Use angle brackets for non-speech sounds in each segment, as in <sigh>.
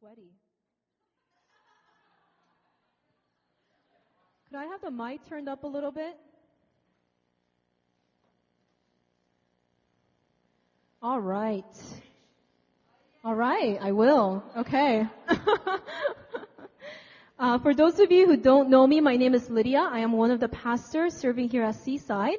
sweaty. Could I have the mic turned up a little bit? All right. All right, I will. Okay. <laughs> uh, for those of you who don't know me, my name is Lydia. I am one of the pastors serving here at Seaside.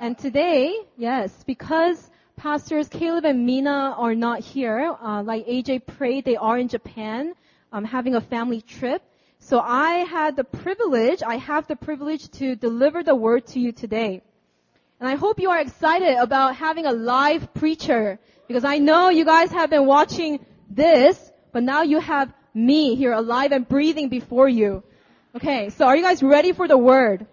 And today, yes, because pastors Caleb and Mina are not here, uh, like AJ prayed, they are in Japan, um, having a family trip. So I had the privilege, I have the privilege to deliver the word to you today. And I hope you are excited about having a live preacher because I know you guys have been watching this, but now you have me here alive and breathing before you. Okay, so are you guys ready for the word?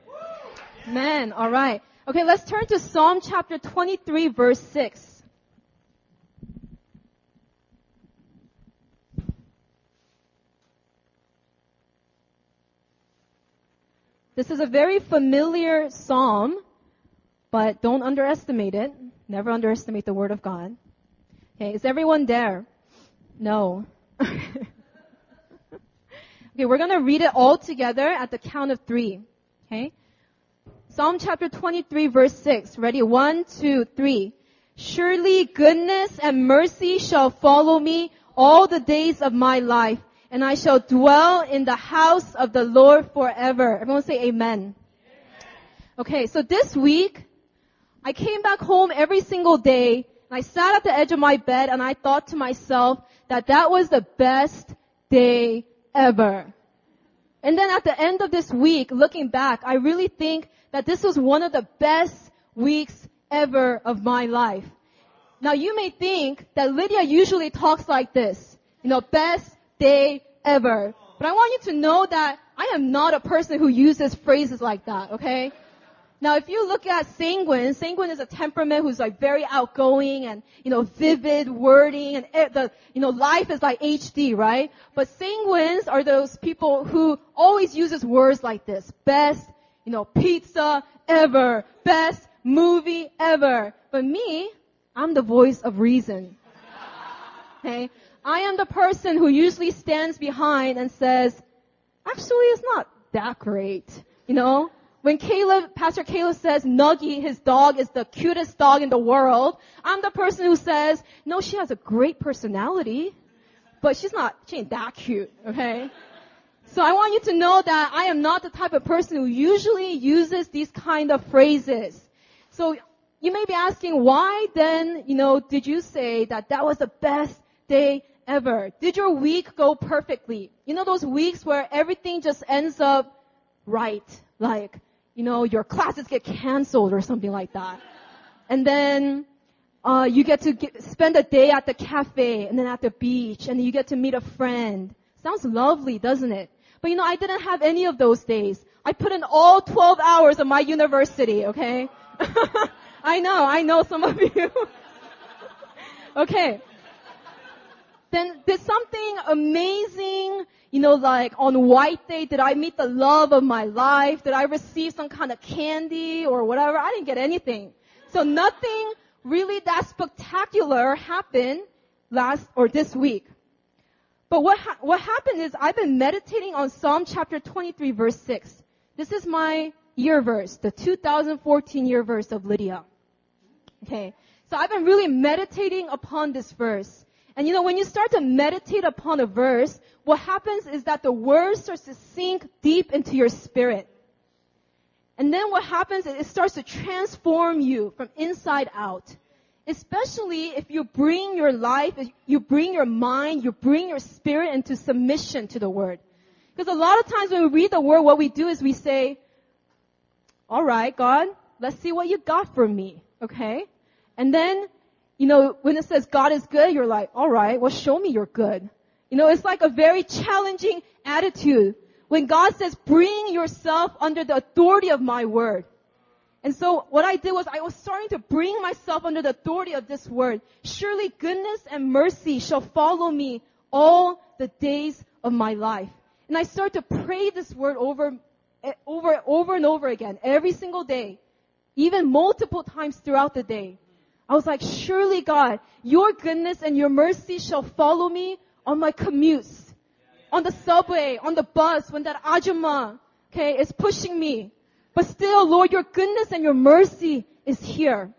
Man, alright. Okay, let's turn to Psalm chapter 23 verse 6. This is a very familiar psalm, but don't underestimate it. Never underestimate the word of God. Okay, is everyone there? No. <laughs> okay, we're gonna read it all together at the count of three. Okay? Psalm chapter 23 verse 6. Ready? One, two, three. Surely goodness and mercy shall follow me all the days of my life, and I shall dwell in the house of the Lord forever. Everyone say amen. amen. Okay, so this week, I came back home every single day and I sat at the edge of my bed and I thought to myself that that was the best day ever. And then at the end of this week, looking back, I really think that this was one of the best weeks ever of my life. Now you may think that Lydia usually talks like this, you know, best day ever. But I want you to know that I am not a person who uses phrases like that, okay? Now, if you look at sanguine, sanguine is a temperament who's like very outgoing and, you know, vivid wording and the, you know, life is like HD, right? But sanguines are those people who always uses words like this. Best, you know, pizza ever. Best movie ever. But me, I'm the voice of reason. Okay? I am the person who usually stands behind and says, actually it's not that great. You know? When Caleb, Pastor Caleb says Nuggy, his dog, is the cutest dog in the world, I'm the person who says, no, she has a great personality, but she's not, she ain't that cute, okay? So I want you to know that I am not the type of person who usually uses these kind of phrases. So you may be asking, why then, you know, did you say that that was the best day ever? Did your week go perfectly? You know those weeks where everything just ends up right? Like, you know, your classes get canceled or something like that. And then, uh, you get to get, spend a day at the cafe and then at the beach and you get to meet a friend. Sounds lovely, doesn't it? But you know, I didn't have any of those days. I put in all 12 hours of my university, okay? <laughs> I know, I know some of you. <laughs> okay. Then there's something amazing you know, like on white day, did I meet the love of my life? Did I receive some kind of candy or whatever? I didn't get anything. So nothing really that spectacular happened last or this week. But what ha- what happened is I've been meditating on Psalm chapter 23 verse 6. This is my year verse, the 2014 year verse of Lydia. Okay. So I've been really meditating upon this verse. And you know, when you start to meditate upon a verse, what happens is that the word starts to sink deep into your spirit. And then what happens is it starts to transform you from inside out. Especially if you bring your life, you bring your mind, you bring your spirit into submission to the word. Because a lot of times when we read the word, what we do is we say, alright, God, let's see what you got for me. Okay? And then you know, when it says God is good, you're like, alright, well show me you're good. You know, it's like a very challenging attitude. When God says, bring yourself under the authority of my word. And so what I did was I was starting to bring myself under the authority of this word. Surely goodness and mercy shall follow me all the days of my life. And I start to pray this word over, eh, over, over and over again every single day, even multiple times throughout the day. I was like, surely God, your goodness and your mercy shall follow me on my commutes. on the subway, on the bus, when that ajumma, okay, is pushing me. But still, Lord, your goodness and your mercy is here.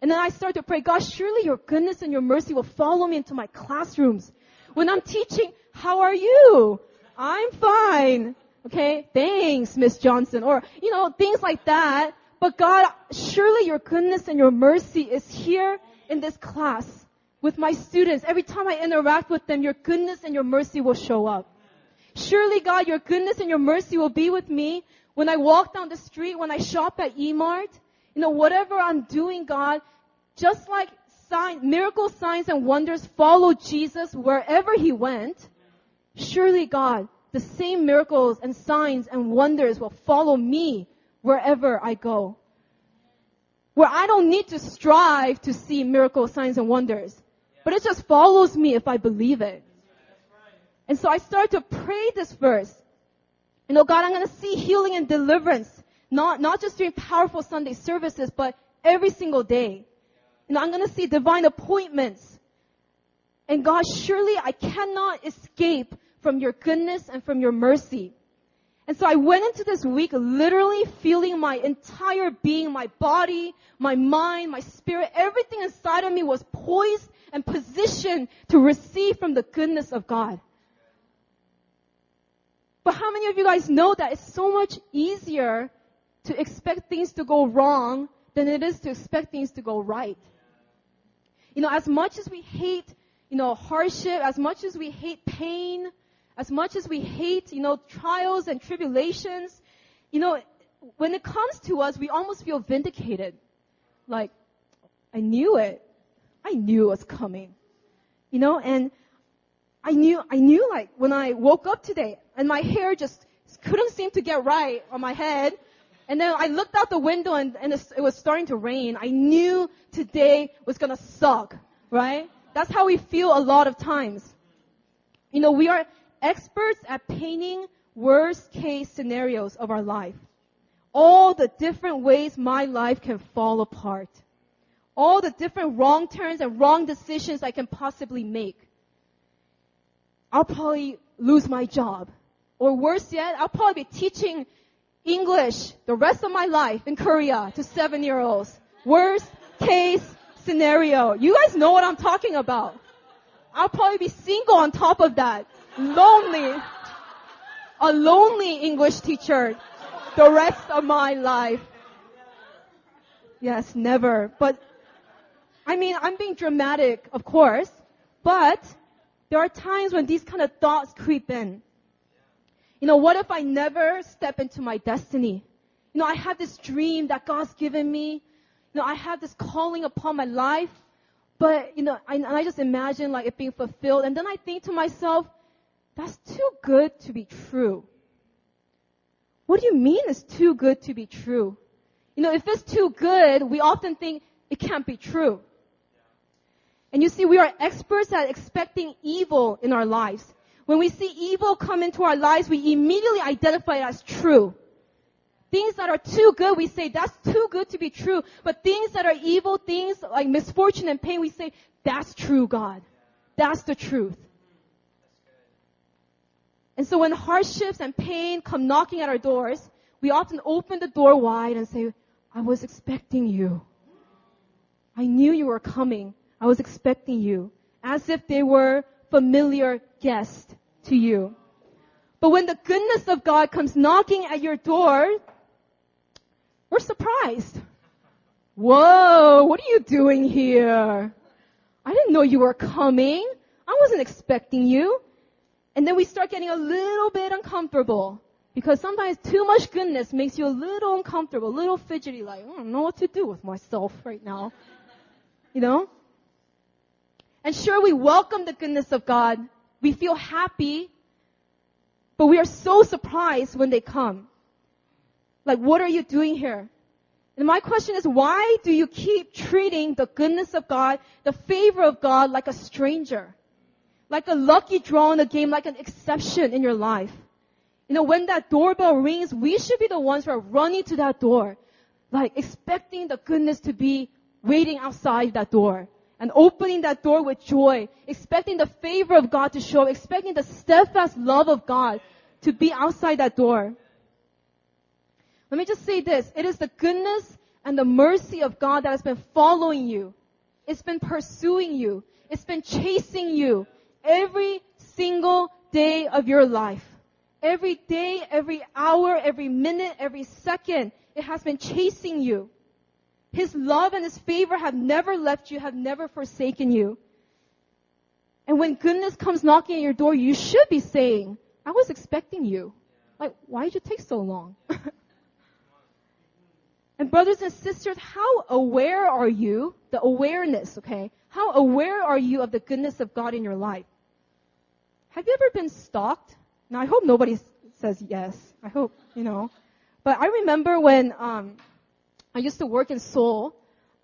And then I start to pray, God, surely your goodness and your mercy will follow me into my classrooms. When I'm teaching, how are you? I'm fine. Okay, thanks, Miss Johnson. Or, you know, things like that. But God, surely your goodness and your mercy is here in this class with my students. Every time I interact with them, your goodness and your mercy will show up. Surely God, your goodness and your mercy will be with me when I walk down the street, when I shop at E-Mart. you know, whatever I'm doing, God, just like sign, miracle signs and wonders follow Jesus wherever he went, surely God, the same miracles and signs and wonders will follow me wherever I go. Where I don't need to strive to see miracle signs and wonders, but it just follows me if I believe it. And so I start to pray this verse. You know, God, I'm going to see healing and deliverance, not, not just during powerful Sunday services, but every single day. You know, I'm going to see divine appointments. And God, surely I cannot escape from your goodness and from your mercy. And so I went into this week literally feeling my entire being, my body, my mind, my spirit, everything inside of me was poised and positioned to receive from the goodness of God. But how many of you guys know that it's so much easier to expect things to go wrong than it is to expect things to go right? You know, as much as we hate, you know, hardship, as much as we hate pain, as much as we hate, you know, trials and tribulations, you know, when it comes to us, we almost feel vindicated. Like, I knew it. I knew it was coming. You know, and I knew, I knew like when I woke up today and my hair just couldn't seem to get right on my head. And then I looked out the window and, and it was starting to rain. I knew today was gonna suck, right? That's how we feel a lot of times. You know, we are experts at painting worst case scenarios of our life. All the different ways my life can fall apart. All the different wrong turns and wrong decisions I can possibly make. I'll probably lose my job. Or worse yet, I'll probably be teaching English the rest of my life in Korea to seven year olds. Worst case scenario. You guys know what I'm talking about. I'll probably be single on top of that. Lonely. A lonely English teacher the rest of my life. Yes, never. But, I mean, I'm being dramatic, of course, but there are times when these kind of thoughts creep in. You know, what if I never step into my destiny? You know, I have this dream that God's given me. You know, I have this calling upon my life. But, you know, I, I just imagine like it being fulfilled. And then I think to myself, that's too good to be true. What do you mean it's too good to be true? You know, if it's too good, we often think it can't be true. And you see, we are experts at expecting evil in our lives. When we see evil come into our lives, we immediately identify it as true. Things that are too good, we say that's too good to be true. But things that are evil, things like misfortune and pain, we say that's true, God. That's the truth. And so when hardships and pain come knocking at our doors, we often open the door wide and say, I was expecting you. I knew you were coming. I was expecting you. As if they were familiar guests to you. But when the goodness of God comes knocking at your door, we're surprised. Whoa, what are you doing here? I didn't know you were coming. I wasn't expecting you. And then we start getting a little bit uncomfortable. Because sometimes too much goodness makes you a little uncomfortable, a little fidgety, like, I don't know what to do with myself right now. You know? And sure, we welcome the goodness of God. We feel happy, but we are so surprised when they come. Like, what are you doing here? And my question is, why do you keep treating the goodness of God, the favor of God, like a stranger? Like a lucky draw in a game, like an exception in your life. You know, when that doorbell rings, we should be the ones who are running to that door, like expecting the goodness to be waiting outside that door and opening that door with joy, expecting the favor of God to show expecting the steadfast love of God to be outside that door. Let me just say this. It is the goodness and the mercy of God that has been following you. It's been pursuing you. It's been chasing you every single day of your life. Every day, every hour, every minute, every second, it has been chasing you. His love and His favor have never left you, have never forsaken you. And when goodness comes knocking at your door, you should be saying, I was expecting you. Like, why did you take so long? <laughs> and brothers and sisters, how aware are you? The awareness, okay? How aware are you of the goodness of God in your life? Have you ever been stalked? Now I hope nobody says yes. I hope, you know. But I remember when, um, I used to work in Seoul.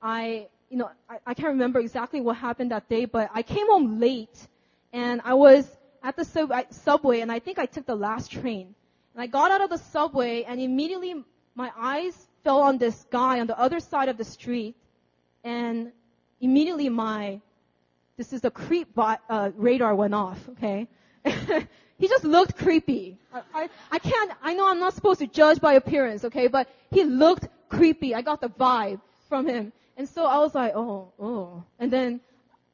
I, you know, I, I can't remember exactly what happened that day, but I came home late and I was at the sub- subway and I think I took the last train. And I got out of the subway and immediately my eyes fell on this guy on the other side of the street and immediately my, this is the creep bot, uh, radar went off, okay? <laughs> he just looked creepy. I, I, I can't, I know I'm not supposed to judge by appearance, okay, but he looked creepy. I got the vibe from him. And so I was like, oh, oh. And then,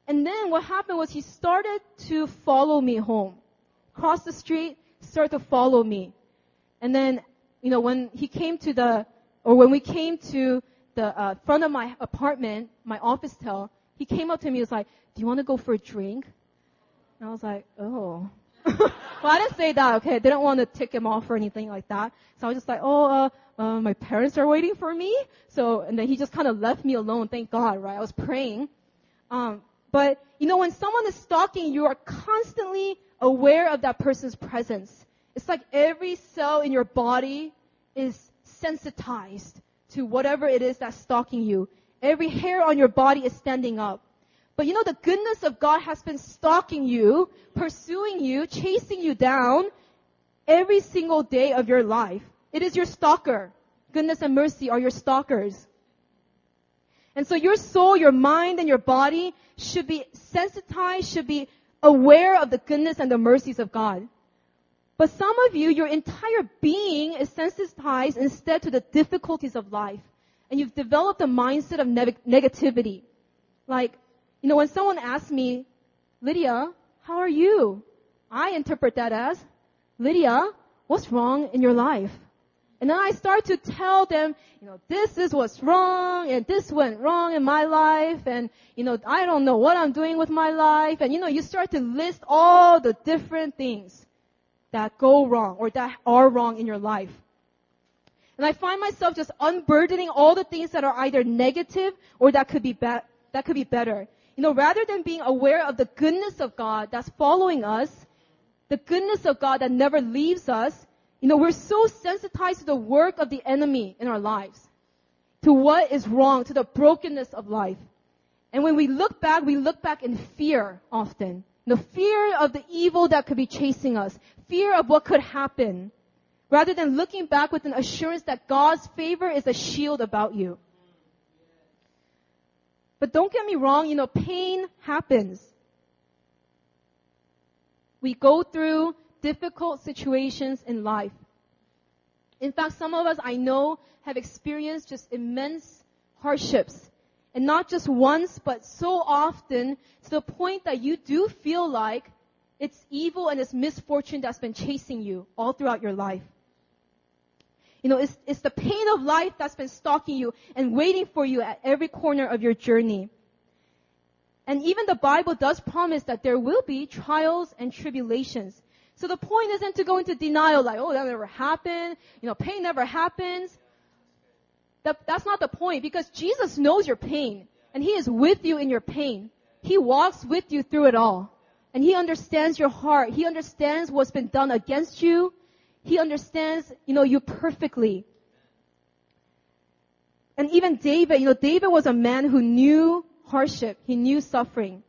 and then what happened was he started to follow me home. Cross the street, start to follow me. And then, you know, when he came to the, or when we came to the uh, front of my apartment, my officetel, he came up to me and was like, do you want to go for a drink? And I was like, oh. <laughs> well, I didn't say that, okay? I didn't want to tick him off or anything like that. So I was just like, oh, uh, uh, my parents are waiting for me. So, and then he just kind of left me alone. Thank God, right? I was praying. Um, but, you know, when someone is stalking, you are constantly aware of that person's presence. It's like every cell in your body is sensitized to whatever it is that's stalking you. Every hair on your body is standing up. But you know, the goodness of God has been stalking you, pursuing you, chasing you down every single day of your life. It is your stalker. Goodness and mercy are your stalkers. And so your soul, your mind, and your body should be sensitized, should be aware of the goodness and the mercies of God. But some of you, your entire being is sensitized instead to the difficulties of life. And you've developed a mindset of ne- negativity. Like, you know, when someone asks me, Lydia, how are you? I interpret that as, Lydia, what's wrong in your life? And then I start to tell them, you know, this is what's wrong, and this went wrong in my life, and, you know, I don't know what I'm doing with my life, and, you know, you start to list all the different things that go wrong, or that are wrong in your life. And I find myself just unburdening all the things that are either negative or that could be, be- that could be better. You know, rather than being aware of the goodness of God that's following us, the goodness of God that never leaves us, you know, we're so sensitized to the work of the enemy in our lives, to what is wrong, to the brokenness of life. And when we look back, we look back in fear often. The fear of the evil that could be chasing us, fear of what could happen, rather than looking back with an assurance that God's favor is a shield about you. But don't get me wrong, you know, pain happens. We go through difficult situations in life. In fact, some of us I know have experienced just immense hardships. And not just once, but so often to the point that you do feel like it's evil and it's misfortune that's been chasing you all throughout your life. You know, it's, it's the pain of life that's been stalking you and waiting for you at every corner of your journey. And even the Bible does promise that there will be trials and tribulations. So the point isn't to go into denial like, oh, that never happened. You know, pain never happens. That, that's not the point because Jesus knows your pain and He is with you in your pain. He walks with you through it all. And He understands your heart. He understands what's been done against you he understands, you know, you perfectly. And even David, you know, David was a man who knew hardship. He knew suffering.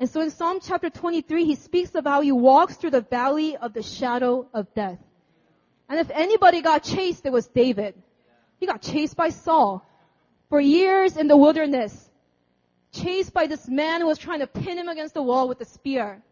And so in Psalm chapter 23, he speaks of how he walks through the valley of the shadow of death. And if anybody got chased, it was David. He got chased by Saul for years in the wilderness. chased by this man who was trying to pin him against the wall with a spear.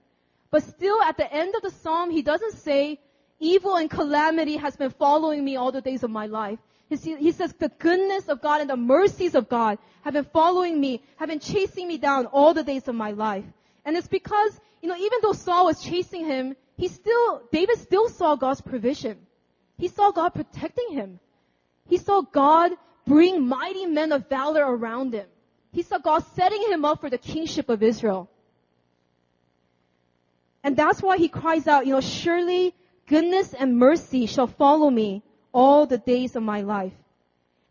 But still at the end of the psalm, he doesn't say, evil and calamity has been following me all the days of my life. He says, the goodness of God and the mercies of God have been following me, have been chasing me down all the days of my life. And it's because, you know, even though Saul was chasing him, he still, David still saw God's provision. He saw God protecting him. He saw God bring mighty men of valor around him. He saw God setting him up for the kingship of Israel. And that's why he cries out, you know, surely goodness and mercy shall follow me all the days of my life.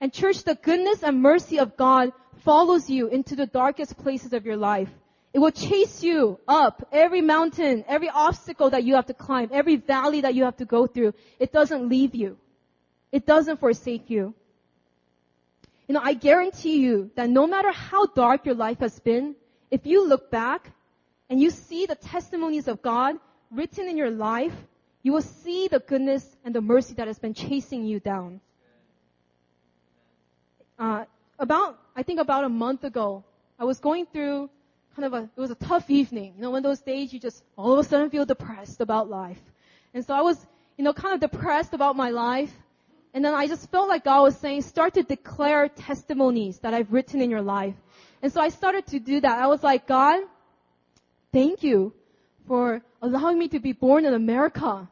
And church, the goodness and mercy of God follows you into the darkest places of your life. It will chase you up every mountain, every obstacle that you have to climb, every valley that you have to go through. It doesn't leave you. It doesn't forsake you. You know, I guarantee you that no matter how dark your life has been, if you look back and you see the testimonies of God written in your life, you will see the goodness and the mercy that has been chasing you down. Uh, about, I think about a month ago, I was going through kind of a, it was a tough evening. You know, one of those days you just all of a sudden feel depressed about life. And so I was, you know, kind of depressed about my life. And then I just felt like God was saying, start to declare testimonies that I've written in your life. And so I started to do that. I was like, God, thank you for allowing me to be born in America,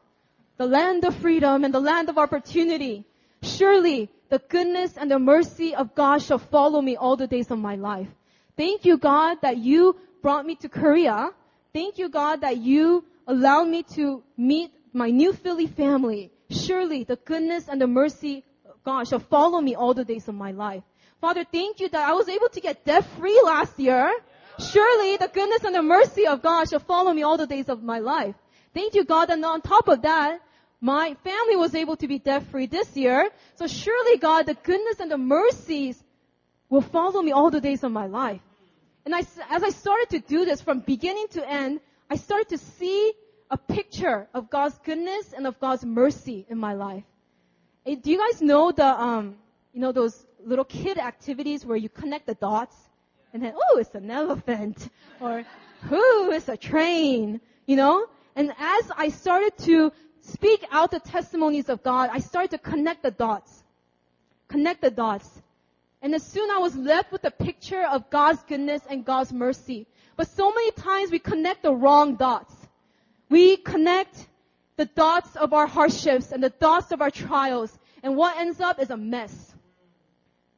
the land of freedom and the land of opportunity. Surely the goodness and the mercy of God shall follow me all the days of my life. Thank you, God, that you brought me to Korea. Thank you, God, that you allowed me to meet my new Philly family. Surely the goodness and the mercy of God shall follow me all the days of my life. Father, thank you that I was able to get debt free last year. Surely the goodness and the mercy of God shall follow me all the days of my life. Thank you, God, and on top of that, my family was able to be debt free this year. So surely, God, the goodness and the mercies will follow me all the days of my life. And I, as I started to do this from beginning to end, I started to see a picture of God's goodness and of God's mercy in my life. Hey, do you guys know the, um, you know, those little kid activities where you connect the dots? And then, oh, it's an elephant. Or, who is a train? You know? And as I started to speak out the testimonies of God, I started to connect the dots. Connect the dots. And as soon I was left with a picture of God's goodness and God's mercy. But so many times we connect the wrong dots. We connect the dots of our hardships and the dots of our trials. And what ends up is a mess.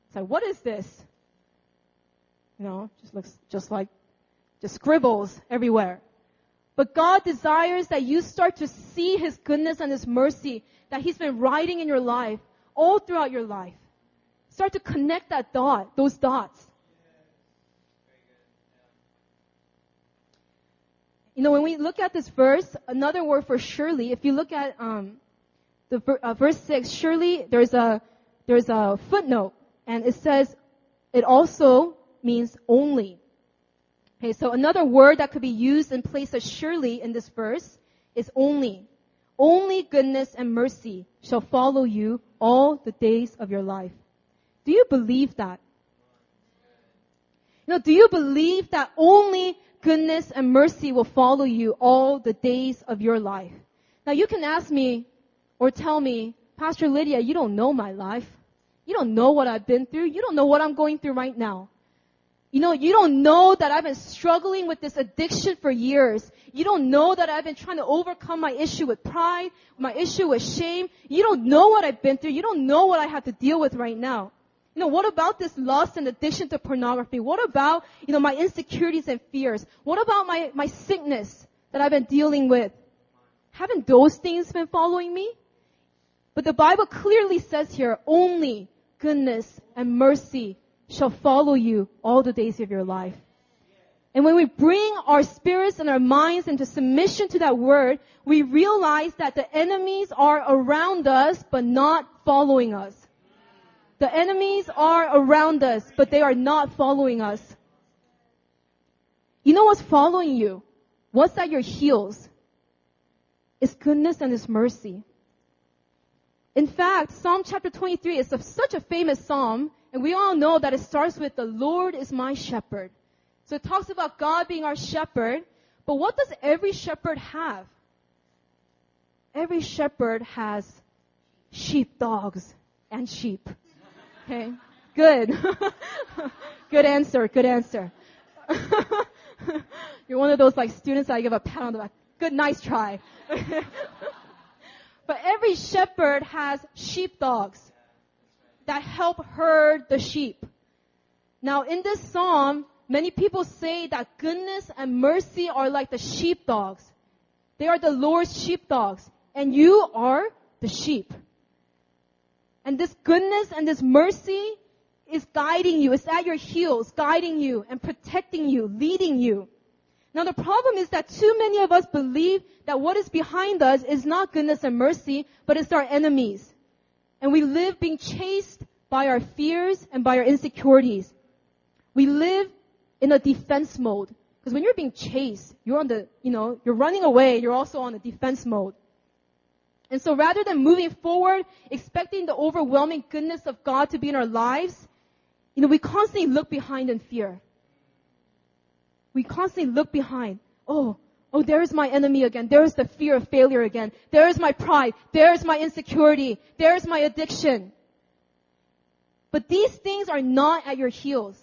It's like, what is this? You know, just looks just like, just scribbles everywhere. But God desires that you start to see His goodness and His mercy that He's been writing in your life all throughout your life. Start to connect that dot, those dots. You know, when we look at this verse, another word for surely, if you look at um, the uh, verse six, surely there's a there's a footnote, and it says it also means only. Okay, so another word that could be used in place of surely in this verse is only. Only goodness and mercy shall follow you all the days of your life. Do you believe that? You know, do you believe that only goodness and mercy will follow you all the days of your life? Now you can ask me or tell me, Pastor Lydia, you don't know my life. You don't know what I've been through. You don't know what I'm going through right now. You know, you don't know that I've been struggling with this addiction for years. You don't know that I've been trying to overcome my issue with pride, my issue with shame. You don't know what I've been through. You don't know what I have to deal with right now. You know, what about this lust and addiction to pornography? What about, you know, my insecurities and fears? What about my, my sickness that I've been dealing with? Haven't those things been following me? But the Bible clearly says here, only goodness and mercy shall follow you all the days of your life. And when we bring our spirits and our minds into submission to that word, we realize that the enemies are around us, but not following us. The enemies are around us, but they are not following us. You know what's following you? What's at your heels? It's goodness and His mercy. In fact, Psalm chapter 23 is such a famous psalm, and we all know that it starts with, the Lord is my shepherd. So it talks about God being our shepherd, but what does every shepherd have? Every shepherd has sheep dogs and sheep. Okay? Good. <laughs> good answer, good answer. <laughs> You're one of those like students that I give a pat on the back. Good, nice try. <laughs> but every shepherd has sheep dogs that help herd the sheep. Now in this psalm, many people say that goodness and mercy are like the sheepdogs. They are the Lord's sheepdogs, and you are the sheep. And this goodness and this mercy is guiding you. It's at your heels, guiding you and protecting you, leading you. Now the problem is that too many of us believe that what is behind us is not goodness and mercy, but it's our enemies. And we live being chased by our fears and by our insecurities. We live in a defense mode. Because when you're being chased, you're on the, you know, you're running away, you're also on a defense mode. And so rather than moving forward, expecting the overwhelming goodness of God to be in our lives, you know, we constantly look behind in fear. We constantly look behind. Oh, oh, there's my enemy again. There's the fear of failure again. There's my pride. There's my insecurity. There's my addiction. But these things are not at your heels.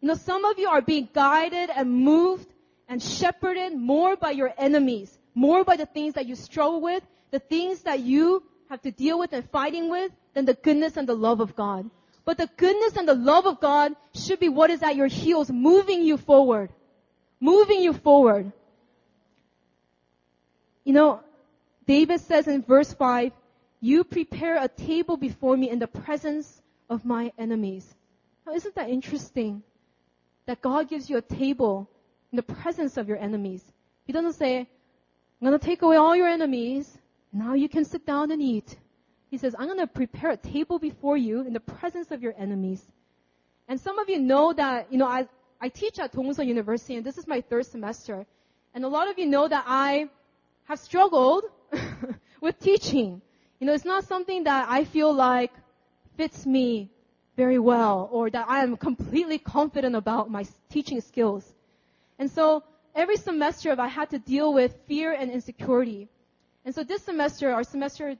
You know, some of you are being guided and moved and shepherded more by your enemies, more by the things that you struggle with, the things that you have to deal with and fighting with, than the goodness and the love of God. But the goodness and the love of God should be what is at your heels, moving you forward. Moving you forward. You know, David says in verse 5, you prepare a table before me in the presence of my enemies. Now, isn't that interesting? That God gives you a table in the presence of your enemies. He doesn't say, I'm gonna take away all your enemies. Now you can sit down and eat. He says, I'm gonna prepare a table before you in the presence of your enemies. And some of you know that, you know, I, I teach at Dongseo University and this is my third semester. And a lot of you know that I have struggled <laughs> with teaching. You know, it's not something that I feel like fits me very well or that I am completely confident about my teaching skills. And so every semester I had to deal with fear and insecurity. And so this semester, our semester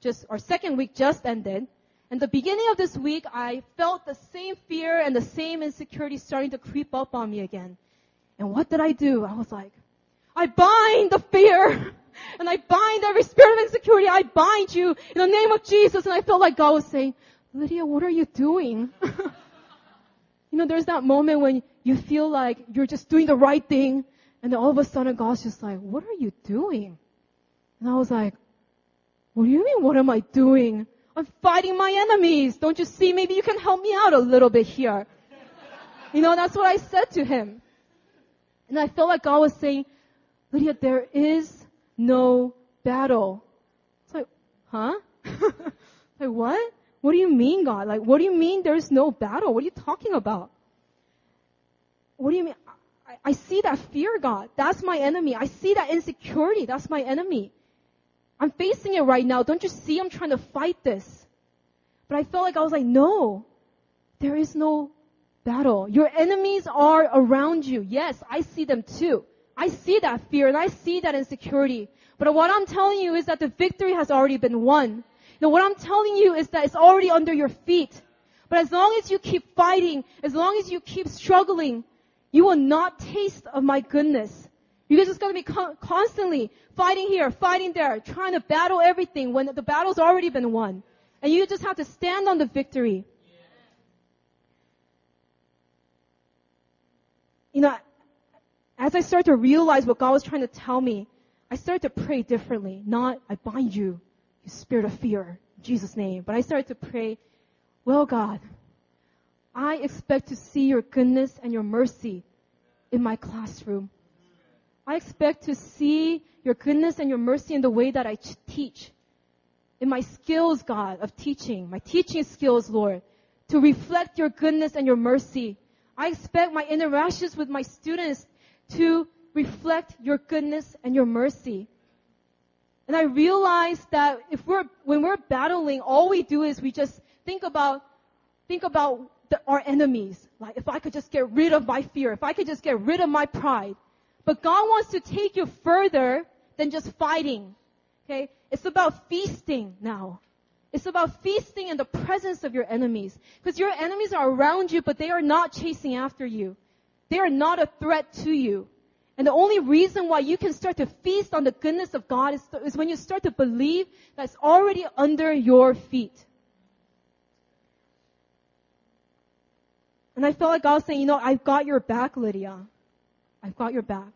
just, our second week just ended. And the beginning of this week, I felt the same fear and the same insecurity starting to creep up on me again. And what did I do? I was like, I bind the fear <laughs> and I bind every spirit of insecurity. I bind you in the name of Jesus. And I felt like God was saying, Lydia, what are you doing? <laughs> you know, there's that moment when you feel like you're just doing the right thing, and then all of a sudden God's just like, what are you doing? And I was like, what do you mean, what am I doing? I'm fighting my enemies. Don't you see? Maybe you can help me out a little bit here. <laughs> You know, that's what I said to him. And I felt like God was saying, Lydia, there is no battle. It's like, huh? <laughs> like what? What do you mean, God? Like, what do you mean there's no battle? What are you talking about? What do you mean? I, I see that fear, God. That's my enemy. I see that insecurity. That's my enemy. I'm facing it right now. Don't you see I'm trying to fight this? But I felt like I was like, no, there is no battle. Your enemies are around you. Yes, I see them too. I see that fear and I see that insecurity. But what I'm telling you is that the victory has already been won. Now what I'm telling you is that it's already under your feet. But as long as you keep fighting, as long as you keep struggling, you will not taste of my goodness. You're just going to be con- constantly fighting here, fighting there, trying to battle everything when the battle's already been won. And you just have to stand on the victory. You know, as I started to realize what God was trying to tell me, I started to pray differently. Not, I bind you, you spirit of fear, in Jesus' name. But I started to pray, well, God, I expect to see your goodness and your mercy in my classroom. I expect to see your goodness and your mercy in the way that I teach. In my skills, God, of teaching, my teaching skills, Lord, to reflect your goodness and your mercy. I expect my interactions with my students to reflect your goodness and your mercy. And I realize that if we're, when we're battling, all we do is we just think about, think about the, our enemies. Like, if I could just get rid of my fear, if I could just get rid of my pride. But God wants to take you further than just fighting. Okay? It's about feasting now. It's about feasting in the presence of your enemies. Because your enemies are around you, but they are not chasing after you. They are not a threat to you. And the only reason why you can start to feast on the goodness of God is, is when you start to believe that's already under your feet. And I felt like God was saying, you know, I've got your back, Lydia. I've got your back.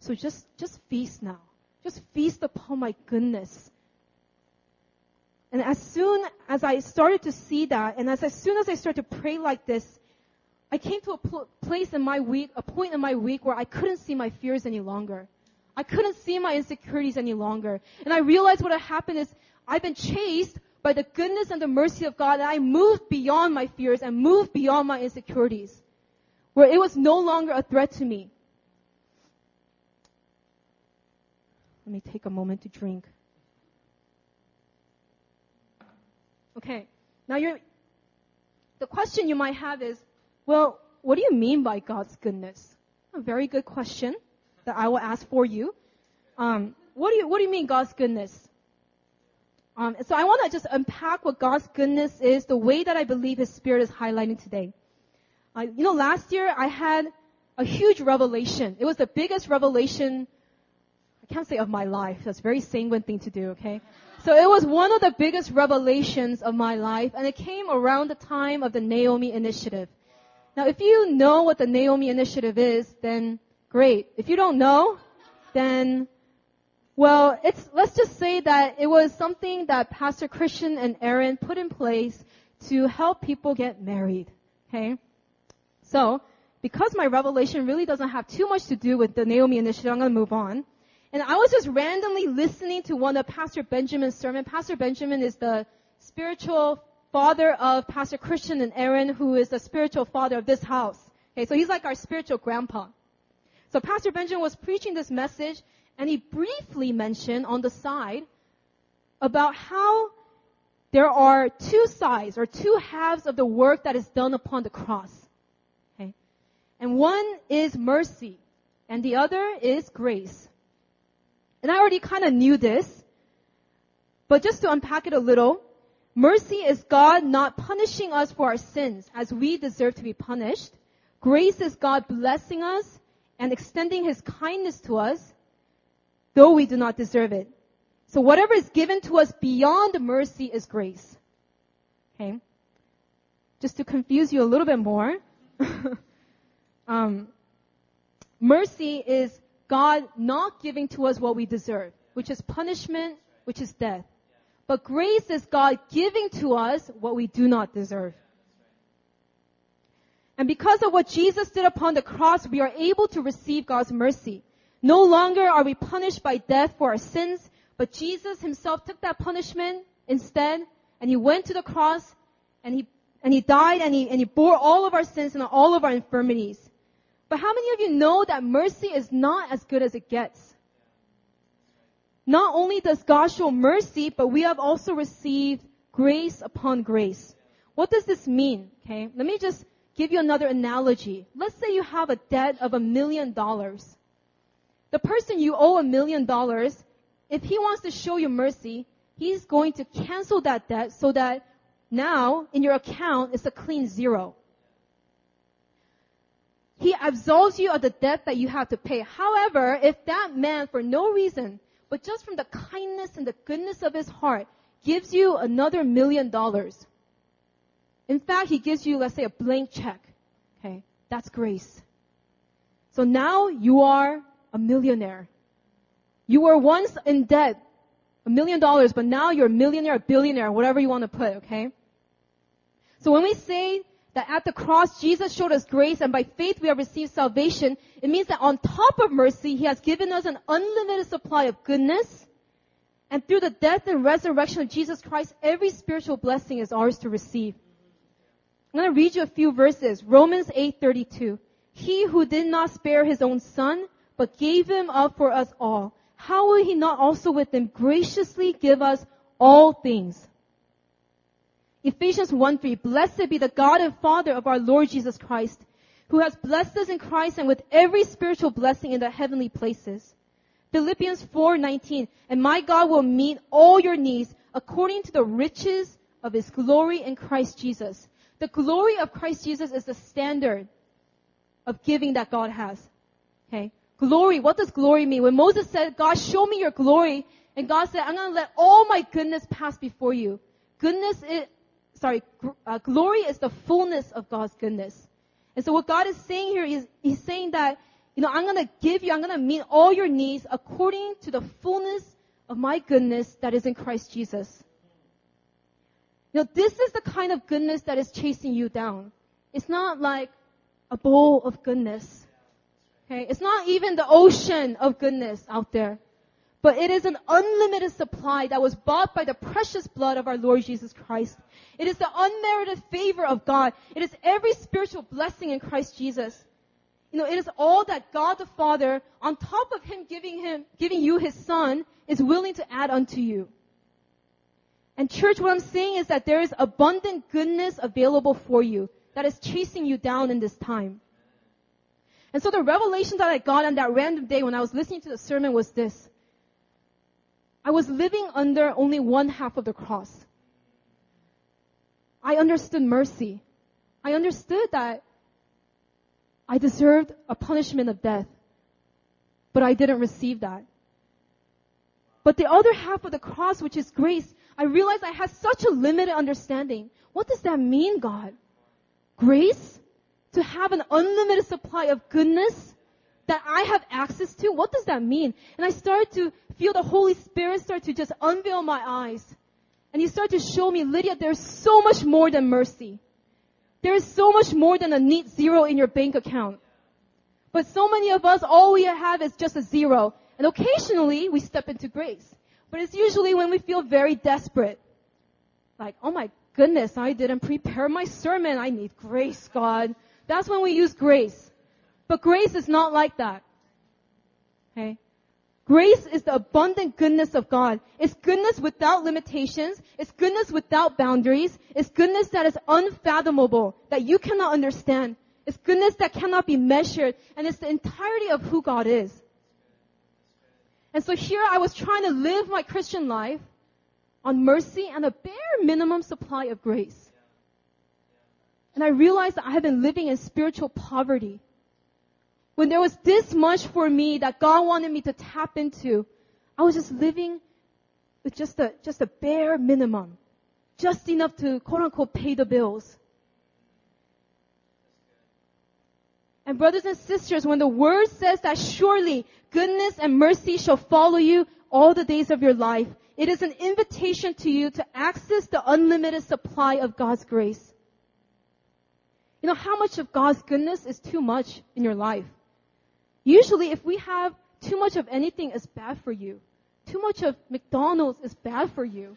So just, just feast now. Just feast upon my goodness. And as soon as I started to see that, and as, as soon as I started to pray like this, I came to a pl- place in my week, a point in my week where I couldn't see my fears any longer. I couldn't see my insecurities any longer. And I realized what had happened is I've been chased by the goodness and the mercy of God and I moved beyond my fears and moved beyond my insecurities. Where it was no longer a threat to me. Let me take a moment to drink. Okay. Now you're, the question you might have is, well, what do you mean by God's goodness? A very good question that I will ask for you. Um, what do you, what do you mean God's goodness? Um, so I want to just unpack what God's goodness is, the way that I believe His Spirit is highlighting today. Uh, you know, last year I had a huge revelation. It was the biggest revelation, I can't say of my life. That's a very sanguine thing to do, okay? So it was one of the biggest revelations of my life, and it came around the time of the Naomi Initiative. Now, if you know what the Naomi Initiative is, then great. If you don't know, then, well, it's, let's just say that it was something that Pastor Christian and Aaron put in place to help people get married. Okay? So, because my revelation really doesn't have too much to do with the Naomi Initiative, I'm to move on. And I was just randomly listening to one of Pastor Benjamin's sermon. Pastor Benjamin is the spiritual father of Pastor Christian and Aaron, who is the spiritual father of this house. Okay, so he's like our spiritual grandpa. So Pastor Benjamin was preaching this message, and he briefly mentioned on the side about how there are two sides or two halves of the work that is done upon the cross. Okay? And one is mercy, and the other is grace. And I already kind of knew this, but just to unpack it a little, Mercy is God not punishing us for our sins as we deserve to be punished. Grace is God blessing us and extending His kindness to us, though we do not deserve it. So whatever is given to us beyond mercy is grace. Okay? Just to confuse you a little bit more, <laughs> um, mercy is God not giving to us what we deserve, which is punishment, which is death. But grace is God giving to us what we do not deserve. And because of what Jesus did upon the cross, we are able to receive God's mercy. No longer are we punished by death for our sins, but Jesus himself took that punishment instead, and he went to the cross, and he, and he died, and he, and he bore all of our sins and all of our infirmities. But how many of you know that mercy is not as good as it gets? Not only does God show mercy, but we have also received grace upon grace. What does this mean? Okay, let me just give you another analogy. Let's say you have a debt of a million dollars. The person you owe a million dollars, if he wants to show you mercy, he's going to cancel that debt so that now in your account it's a clean zero. He absolves you of the debt that you have to pay. However, if that man for no reason but just from the kindness and the goodness of his heart, gives you another million dollars. In fact, he gives you, let's say, a blank check. Okay, that's grace. So now you are a millionaire. You were once in debt, a million dollars, but now you're a millionaire, a billionaire, whatever you want to put, okay? So when we say that at the cross, Jesus showed us grace and by faith we have received salvation. It means that on top of mercy, He has given us an unlimited supply of goodness. And through the death and resurrection of Jesus Christ, every spiritual blessing is ours to receive. I'm going to read you a few verses. Romans 8:32. He who did not spare his own son, but gave him up for us all, how will he not also with him graciously give us all things? Ephesians 1 3, blessed be the God and Father of our Lord Jesus Christ, who has blessed us in Christ and with every spiritual blessing in the heavenly places. Philippians 4 19, and my God will meet all your needs according to the riches of his glory in Christ Jesus. The glory of Christ Jesus is the standard of giving that God has. Okay? Glory, what does glory mean? When Moses said, God, show me your glory, and God said, I'm gonna let all my goodness pass before you. Goodness is, sorry, uh, glory is the fullness of God's goodness. And so what God is saying here is, He's saying that, you know, I'm gonna give you, I'm gonna meet all your needs according to the fullness of my goodness that is in Christ Jesus. You know, this is the kind of goodness that is chasing you down. It's not like a bowl of goodness. Okay? It's not even the ocean of goodness out there. But it is an unlimited supply that was bought by the precious blood of our Lord Jesus Christ. It is the unmerited favor of God. It is every spiritual blessing in Christ Jesus. You know, it is all that God the Father, on top of Him giving Him, giving you His Son, is willing to add unto you. And church, what I'm saying is that there is abundant goodness available for you that is chasing you down in this time. And so the revelation that I got on that random day when I was listening to the sermon was this. I was living under only one half of the cross. I understood mercy. I understood that I deserved a punishment of death, but I didn't receive that. But the other half of the cross, which is grace, I realized I had such a limited understanding. What does that mean, God? Grace? To have an unlimited supply of goodness that I have access to? What does that mean? And I started to feel the Holy Spirit start to just unveil my eyes. And He started to show me, Lydia, there's so much more than mercy. There is so much more than a neat zero in your bank account. But so many of us, all we have is just a zero. And occasionally we step into grace. But it's usually when we feel very desperate. Like, oh my goodness, I didn't prepare my sermon. I need grace, God. That's when we use grace. But grace is not like that. Okay? Grace is the abundant goodness of God. It's goodness without limitations. It's goodness without boundaries. It's goodness that is unfathomable, that you cannot understand. It's goodness that cannot be measured, and it's the entirety of who God is. And so here I was trying to live my Christian life on mercy and a bare minimum supply of grace. And I realized that I had been living in spiritual poverty. When there was this much for me that God wanted me to tap into, I was just living with just a, just a bare minimum. Just enough to quote unquote pay the bills. And brothers and sisters, when the word says that surely goodness and mercy shall follow you all the days of your life, it is an invitation to you to access the unlimited supply of God's grace. You know, how much of God's goodness is too much in your life? Usually, if we have too much of anything, it's bad for you. Too much of McDonald's is bad for you.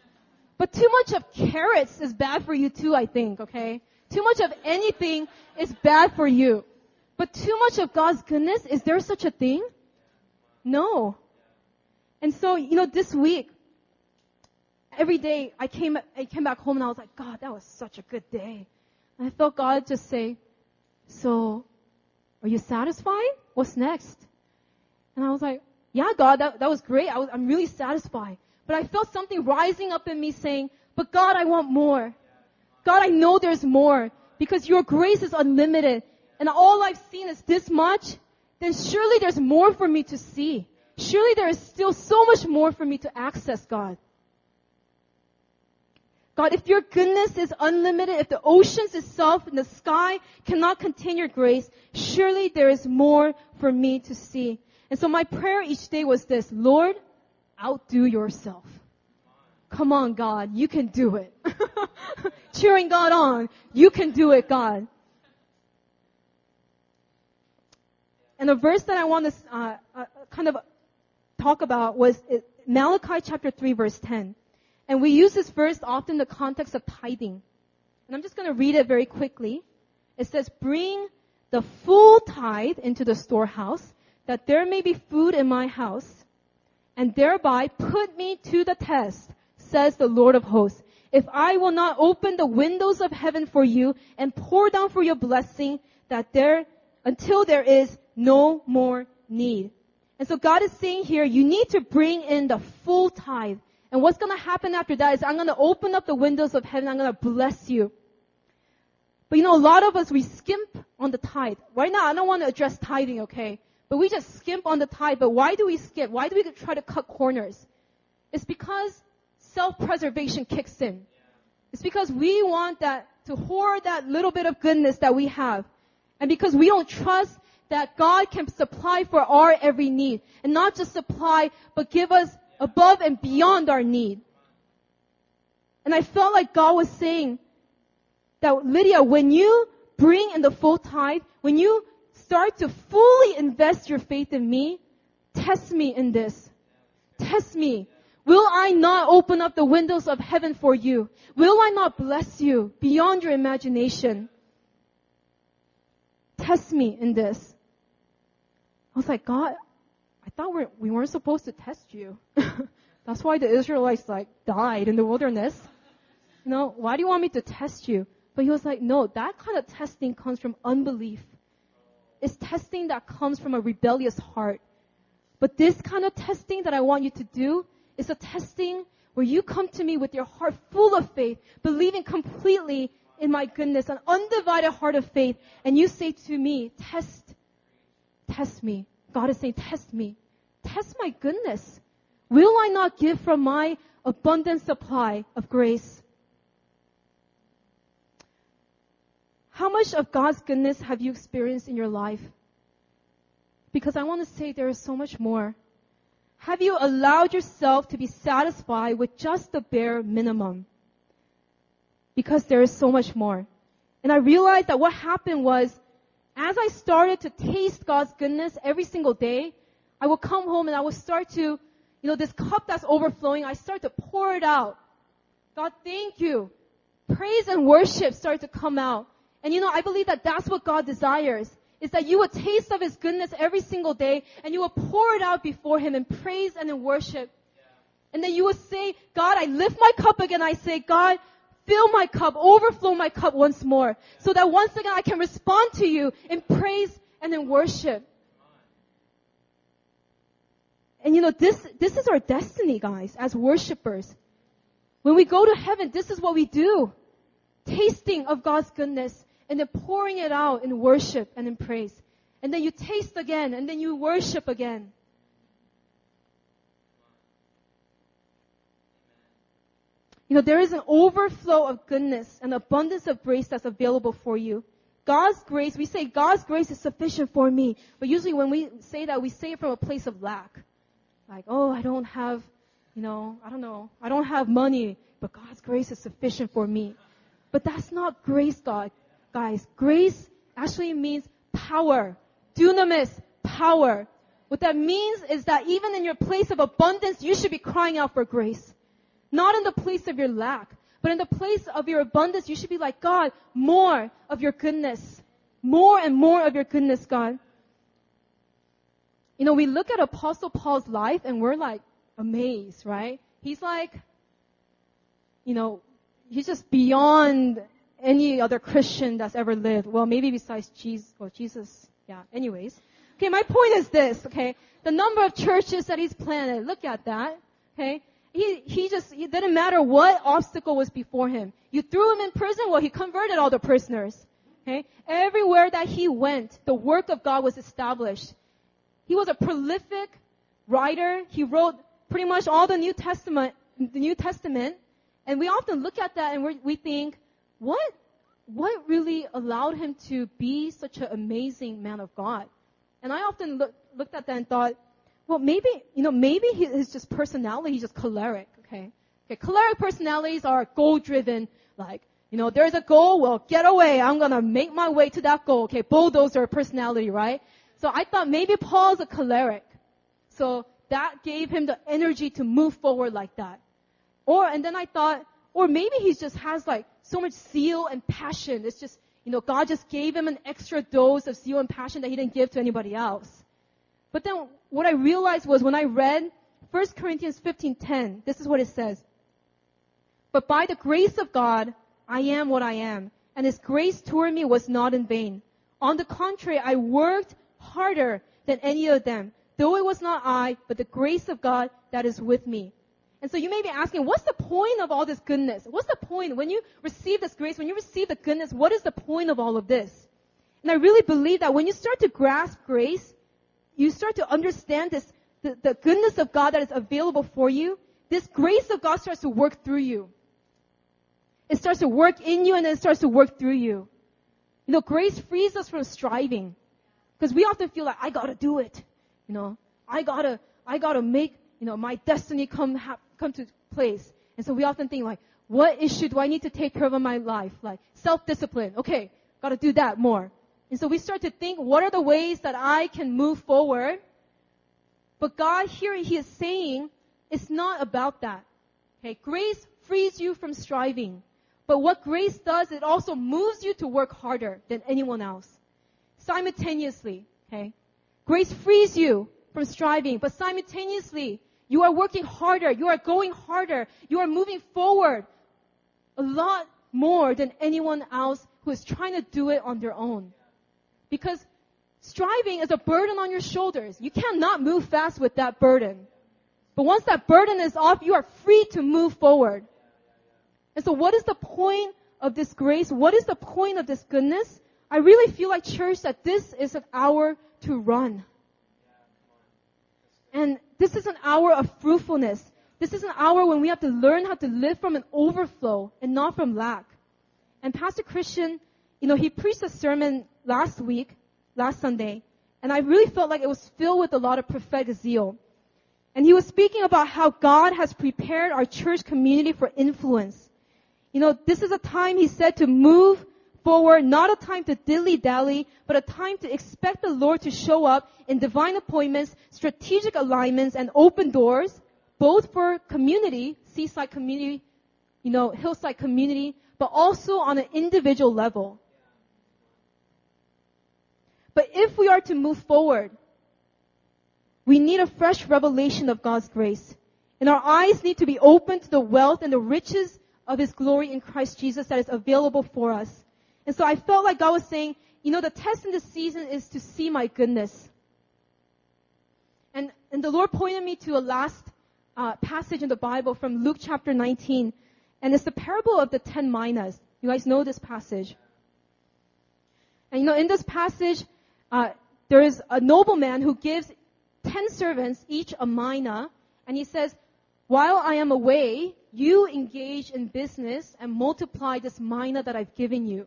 But too much of carrots is bad for you too, I think, okay? Too much of anything is bad for you. But too much of God's goodness, is there such a thing? No. And so, you know, this week, every day I came, I came back home and I was like, God, that was such a good day. And I felt God just say, so, are you satisfied? What's next? And I was like, yeah, God, that, that was great. I was, I'm really satisfied. But I felt something rising up in me saying, but God, I want more. God, I know there's more because your grace is unlimited and all I've seen is this much, then surely there's more for me to see. Surely there is still so much more for me to access, God. God, if your goodness is unlimited, if the oceans itself and the sky cannot contain your grace, surely there is more for me to see. And so my prayer each day was this, Lord, outdo yourself. Come on, God, you can do it. <laughs> Cheering God on, you can do it, God. And the verse that I want to uh, uh, kind of talk about was Malachi chapter 3 verse 10. And we use this verse often in the context of tithing. And I'm just going to read it very quickly. It says, bring the full tithe into the storehouse, that there may be food in my house, and thereby put me to the test, says the Lord of hosts, if I will not open the windows of heaven for you and pour down for your blessing that there, until there is no more need. And so God is saying here, you need to bring in the full tithe. And what's gonna happen after that is I'm gonna open up the windows of heaven, I'm gonna bless you. But you know, a lot of us, we skimp on the tithe. Right now, I don't want to address tithing, okay? But we just skimp on the tithe. But why do we skimp? Why do we try to cut corners? It's because self-preservation kicks in. It's because we want that, to hoard that little bit of goodness that we have. And because we don't trust that God can supply for our every need. And not just supply, but give us above and beyond our need. And I felt like God was saying, that Lydia, when you bring in the full tithe, when you start to fully invest your faith in me, test me in this. Test me. Will I not open up the windows of heaven for you? Will I not bless you beyond your imagination? Test me in this. I was like, God, I thought we're, we weren't supposed to test you. <laughs> That's why the Israelites like died in the wilderness. You know, why do you want me to test you? But he was like, no, that kind of testing comes from unbelief. It's testing that comes from a rebellious heart. But this kind of testing that I want you to do is a testing where you come to me with your heart full of faith, believing completely in my goodness, an undivided heart of faith, and you say to me, test, test me. God is saying, test me. Test my goodness. Will I not give from my abundant supply of grace? How much of God's goodness have you experienced in your life? Because I want to say there is so much more. Have you allowed yourself to be satisfied with just the bare minimum? Because there is so much more. And I realized that what happened was, as I started to taste God's goodness every single day, I would come home and I would start to, you know, this cup that's overflowing, I start to pour it out. God, thank you. Praise and worship start to come out. And you know, I believe that that's what God desires. Is that you will taste of His goodness every single day and you will pour it out before Him in praise and in worship. And then you will say, God, I lift my cup again. I say, God, fill my cup, overflow my cup once more. So that once again I can respond to you in praise and in worship. And you know, this, this is our destiny, guys, as worshipers. When we go to heaven, this is what we do. Tasting of God's goodness and then pouring it out in worship and in praise. And then you taste again, and then you worship again. You know, there is an overflow of goodness and abundance of grace that's available for you. God's grace, we say God's grace is sufficient for me. But usually when we say that, we say it from a place of lack. Like, oh, I don't have, you know, I don't know, I don't have money, but God's grace is sufficient for me. But that's not grace, God. Guys, grace actually means power. Dunamis, power. What that means is that even in your place of abundance, you should be crying out for grace. Not in the place of your lack, but in the place of your abundance, you should be like, God, more of your goodness. More and more of your goodness, God. You know, we look at Apostle Paul's life and we're like amazed, right? He's like, you know, he's just beyond any other Christian that's ever lived. Well, maybe besides Jesus, well, Jesus, yeah, anyways. Okay, my point is this, okay? The number of churches that he's planted, look at that, okay? He, he just, it didn't matter what obstacle was before him. You threw him in prison, well, he converted all the prisoners. Okay? Everywhere that he went, the work of God was established. He was a prolific writer. He wrote pretty much all the New Testament, the New Testament. And we often look at that and we think, what, what really allowed him to be such an amazing man of God? And I often look, looked at that and thought, well, maybe, you know, maybe his just personality, he's just choleric, okay? Okay, choleric personalities are goal driven, like, you know, there's a goal, well, get away, I'm gonna make my way to that goal, okay, bulldozer personality, right? So I thought maybe Paul's a choleric. So that gave him the energy to move forward like that. Or, and then I thought, or maybe he just has like so much zeal and passion. It's just, you know, God just gave him an extra dose of zeal and passion that he didn't give to anybody else. But then what I realized was when I read 1 Corinthians 15:10, this is what it says. But by the grace of God, I am what I am. And His grace toward me was not in vain. On the contrary, I worked harder than any of them. Though it was not I, but the grace of God that is with me. And so you may be asking, what's the point of all this goodness? What's the point? When you receive this grace, when you receive the goodness, what is the point of all of this? And I really believe that when you start to grasp grace, you start to understand this, the, the goodness of God that is available for you, this grace of God starts to work through you. It starts to work in you and then it starts to work through you. You know, grace frees us from striving. Because we often feel like, I gotta do it. You know, I gotta, I gotta make, you know, my destiny come, ha- come to place. And so we often think like, what issue do I need to take care of in my life? Like, self-discipline. Okay, gotta do that more. And so we start to think, what are the ways that I can move forward? But God here, He is saying, it's not about that. Okay, grace frees you from striving. But what grace does, it also moves you to work harder than anyone else. Simultaneously, okay? Grace frees you from striving, but simultaneously, you are working harder, you are going harder, you are moving forward a lot more than anyone else who is trying to do it on their own. Because striving is a burden on your shoulders. You cannot move fast with that burden. But once that burden is off, you are free to move forward. And so what is the point of this grace? What is the point of this goodness? I really feel like church that this is an hour to run. And this is an hour of fruitfulness. This is an hour when we have to learn how to live from an overflow and not from lack. And Pastor Christian, you know, he preached a sermon last week, last Sunday, and I really felt like it was filled with a lot of prophetic zeal. And he was speaking about how God has prepared our church community for influence. You know, this is a time, he said, to move forward, not a time to dilly-dally, but a time to expect the Lord to show up in divine appointments, strategic alignments, and open doors, both for community, seaside community, you know, hillside community, but also on an individual level. But if we are to move forward, we need a fresh revelation of God's grace. And our eyes need to be open to the wealth and the riches of His glory in Christ Jesus that is available for us. And so I felt like God was saying, you know, the test in this season is to see my goodness. And, and the Lord pointed me to a last uh, passage in the Bible from Luke chapter 19. And it's the parable of the ten minas. You guys know this passage. And you know, in this passage, uh, there is a nobleman who gives ten servants each a mina, and he says, while I am away, you engage in business and multiply this mina that I've given you.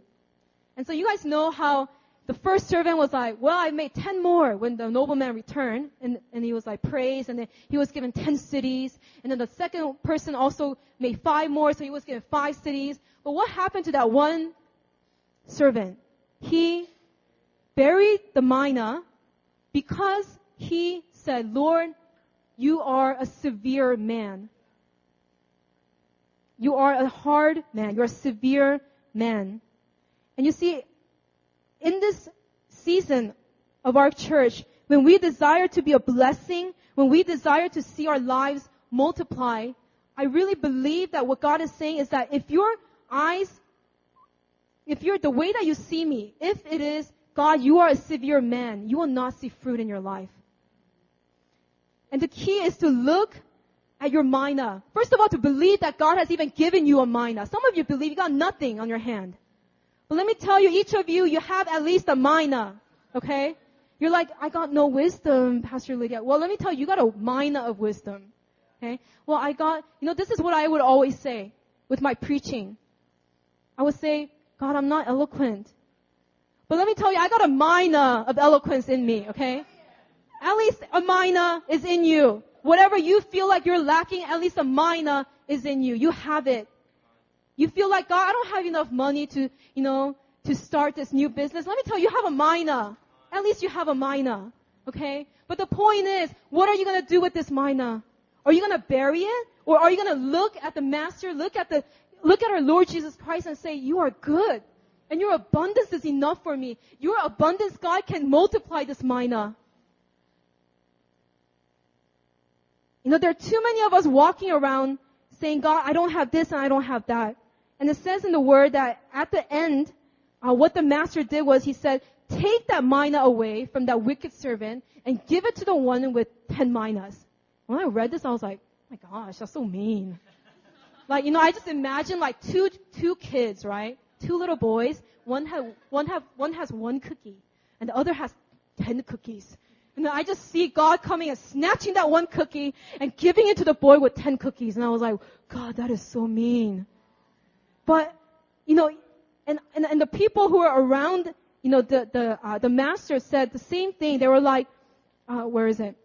And so you guys know how the first servant was like, well, I made 10 more when the nobleman returned. And, and he was like praised and then he was given 10 cities. And then the second person also made five more, so he was given five cities. But what happened to that one servant? He buried the mina because he said, Lord, you are a severe man. You are a hard man. You're a severe man. And you see, in this season of our church, when we desire to be a blessing, when we desire to see our lives multiply, I really believe that what God is saying is that if your eyes, if you're the way that you see me, if it is, God, you are a severe man, you will not see fruit in your life. And the key is to look at your mina. First of all, to believe that God has even given you a mina. Some of you believe you got nothing on your hand. But let me tell you, each of you, you have at least a mina. Okay? You're like, I got no wisdom, Pastor Lydia. Well, let me tell you, you got a mina of wisdom. Okay? Well, I got, you know, this is what I would always say with my preaching. I would say, God, I'm not eloquent. But let me tell you, I got a mina of eloquence in me, okay? At least a mina is in you. Whatever you feel like you're lacking, at least a mina is in you. You have it. You feel like, God, I don't have enough money to, you know, to start this new business. Let me tell you, you have a mina. At least you have a mina. Okay? But the point is, what are you gonna do with this mina? Are you gonna bury it? Or are you gonna look at the Master, look at the, look at our Lord Jesus Christ and say, you are good. And your abundance is enough for me. Your abundance, God, can multiply this mina. You know, there are too many of us walking around saying, God, I don't have this and I don't have that. And it says in the word that at the end, uh, what the master did was he said, take that mina away from that wicked servant and give it to the one with 10 minas. When I read this, I was like, my gosh, that's so mean. like, you know, I just imagine like two, two kids, right? Two little boys. One have, one have, one has one cookie and the other has 10 cookies. And I just see God coming and snatching that one cookie and giving it to the boy with 10 cookies. And I was like, God, that is so mean. But, you know, and, and, and the people who are around, you know, the, the, uh, the master said the same thing. They were like, uh, where is it?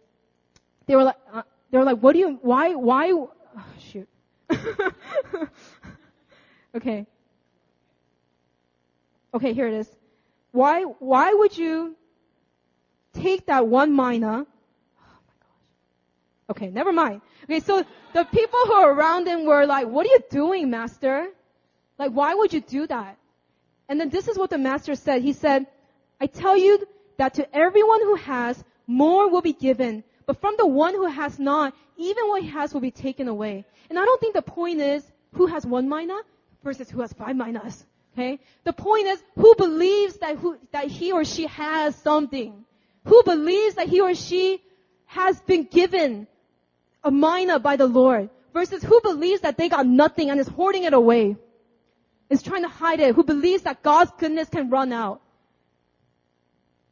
They were like, uh, they were like, what do you, why, why, oh, shoot. <laughs> okay. Okay, here it is. Why, why would you take that one mina? Oh. Okay, never mind. Okay, so the people who are around him were like, what are you doing, master? Like, why would you do that? And then this is what the master said. He said, I tell you that to everyone who has, more will be given. But from the one who has not, even what he has will be taken away. And I don't think the point is who has one mina versus who has five minas. Okay? The point is who believes that who, that he or she has something. Who believes that he or she has been given a mina by the Lord versus who believes that they got nothing and is hoarding it away is trying to hide it, who believes that God's goodness can run out.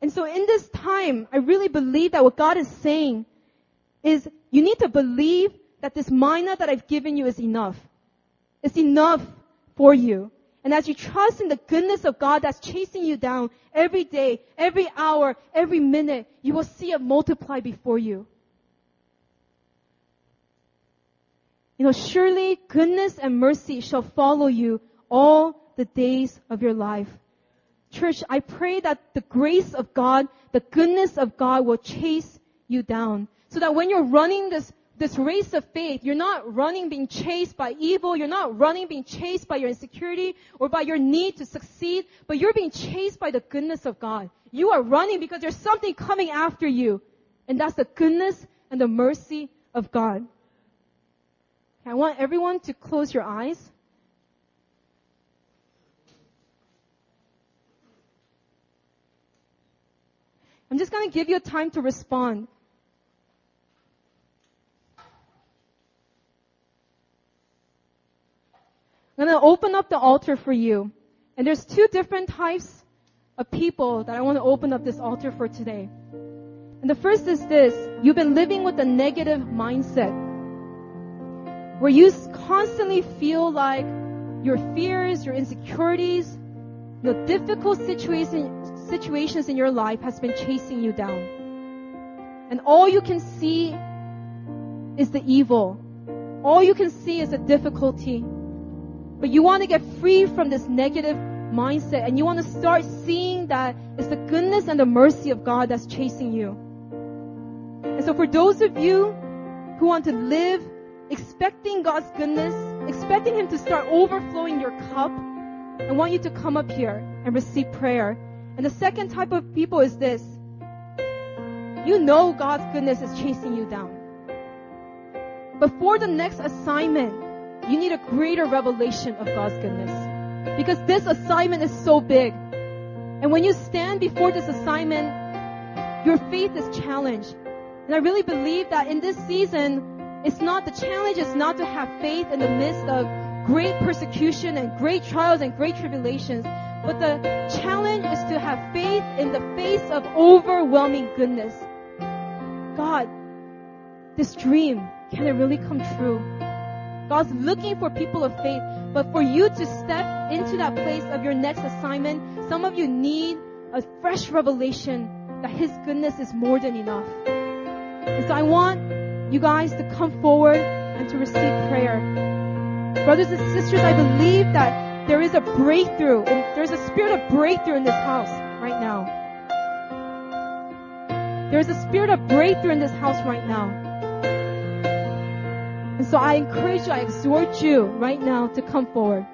And so in this time, I really believe that what God is saying is you need to believe that this mina that I've given you is enough. It's enough for you. And as you trust in the goodness of God that's chasing you down every day, every hour, every minute, you will see it multiply before you. You know, surely goodness and mercy shall follow you all the days of your life. Church, I pray that the grace of God, the goodness of God will chase you down. So that when you're running this, this race of faith, you're not running being chased by evil, you're not running being chased by your insecurity or by your need to succeed, but you're being chased by the goodness of God. You are running because there's something coming after you. And that's the goodness and the mercy of God. I want everyone to close your eyes. I'm just going to give you time to respond. I'm going to open up the altar for you. And there's two different types of people that I want to open up this altar for today. And the first is this. You've been living with a negative mindset. Where you constantly feel like your fears, your insecurities, the difficult situation, situations in your life has been chasing you down. And all you can see is the evil. All you can see is the difficulty. But you want to get free from this negative mindset and you want to start seeing that it's the goodness and the mercy of God that's chasing you. And so for those of you who want to live expecting God's goodness, expecting Him to start overflowing your cup, I want you to come up here and receive prayer. And the second type of people is this. You know God's goodness is chasing you down. But for the next assignment, you need a greater revelation of God's goodness. Because this assignment is so big. And when you stand before this assignment, your faith is challenged. And I really believe that in this season, it's not, the challenge is not to have faith in the midst of great persecution and great trials and great tribulations. But the challenge is to have faith in the face of overwhelming goodness. God, this dream, can it really come true? God's looking for people of faith, but for you to step into that place of your next assignment, some of you need a fresh revelation that His goodness is more than enough. And so I want you guys to come forward and to receive prayer. Brothers and sisters, I believe that there is a breakthrough. And there's a spirit of breakthrough in this house right now. There's a spirit of breakthrough in this house right now. And so I encourage you, I exhort you right now to come forward.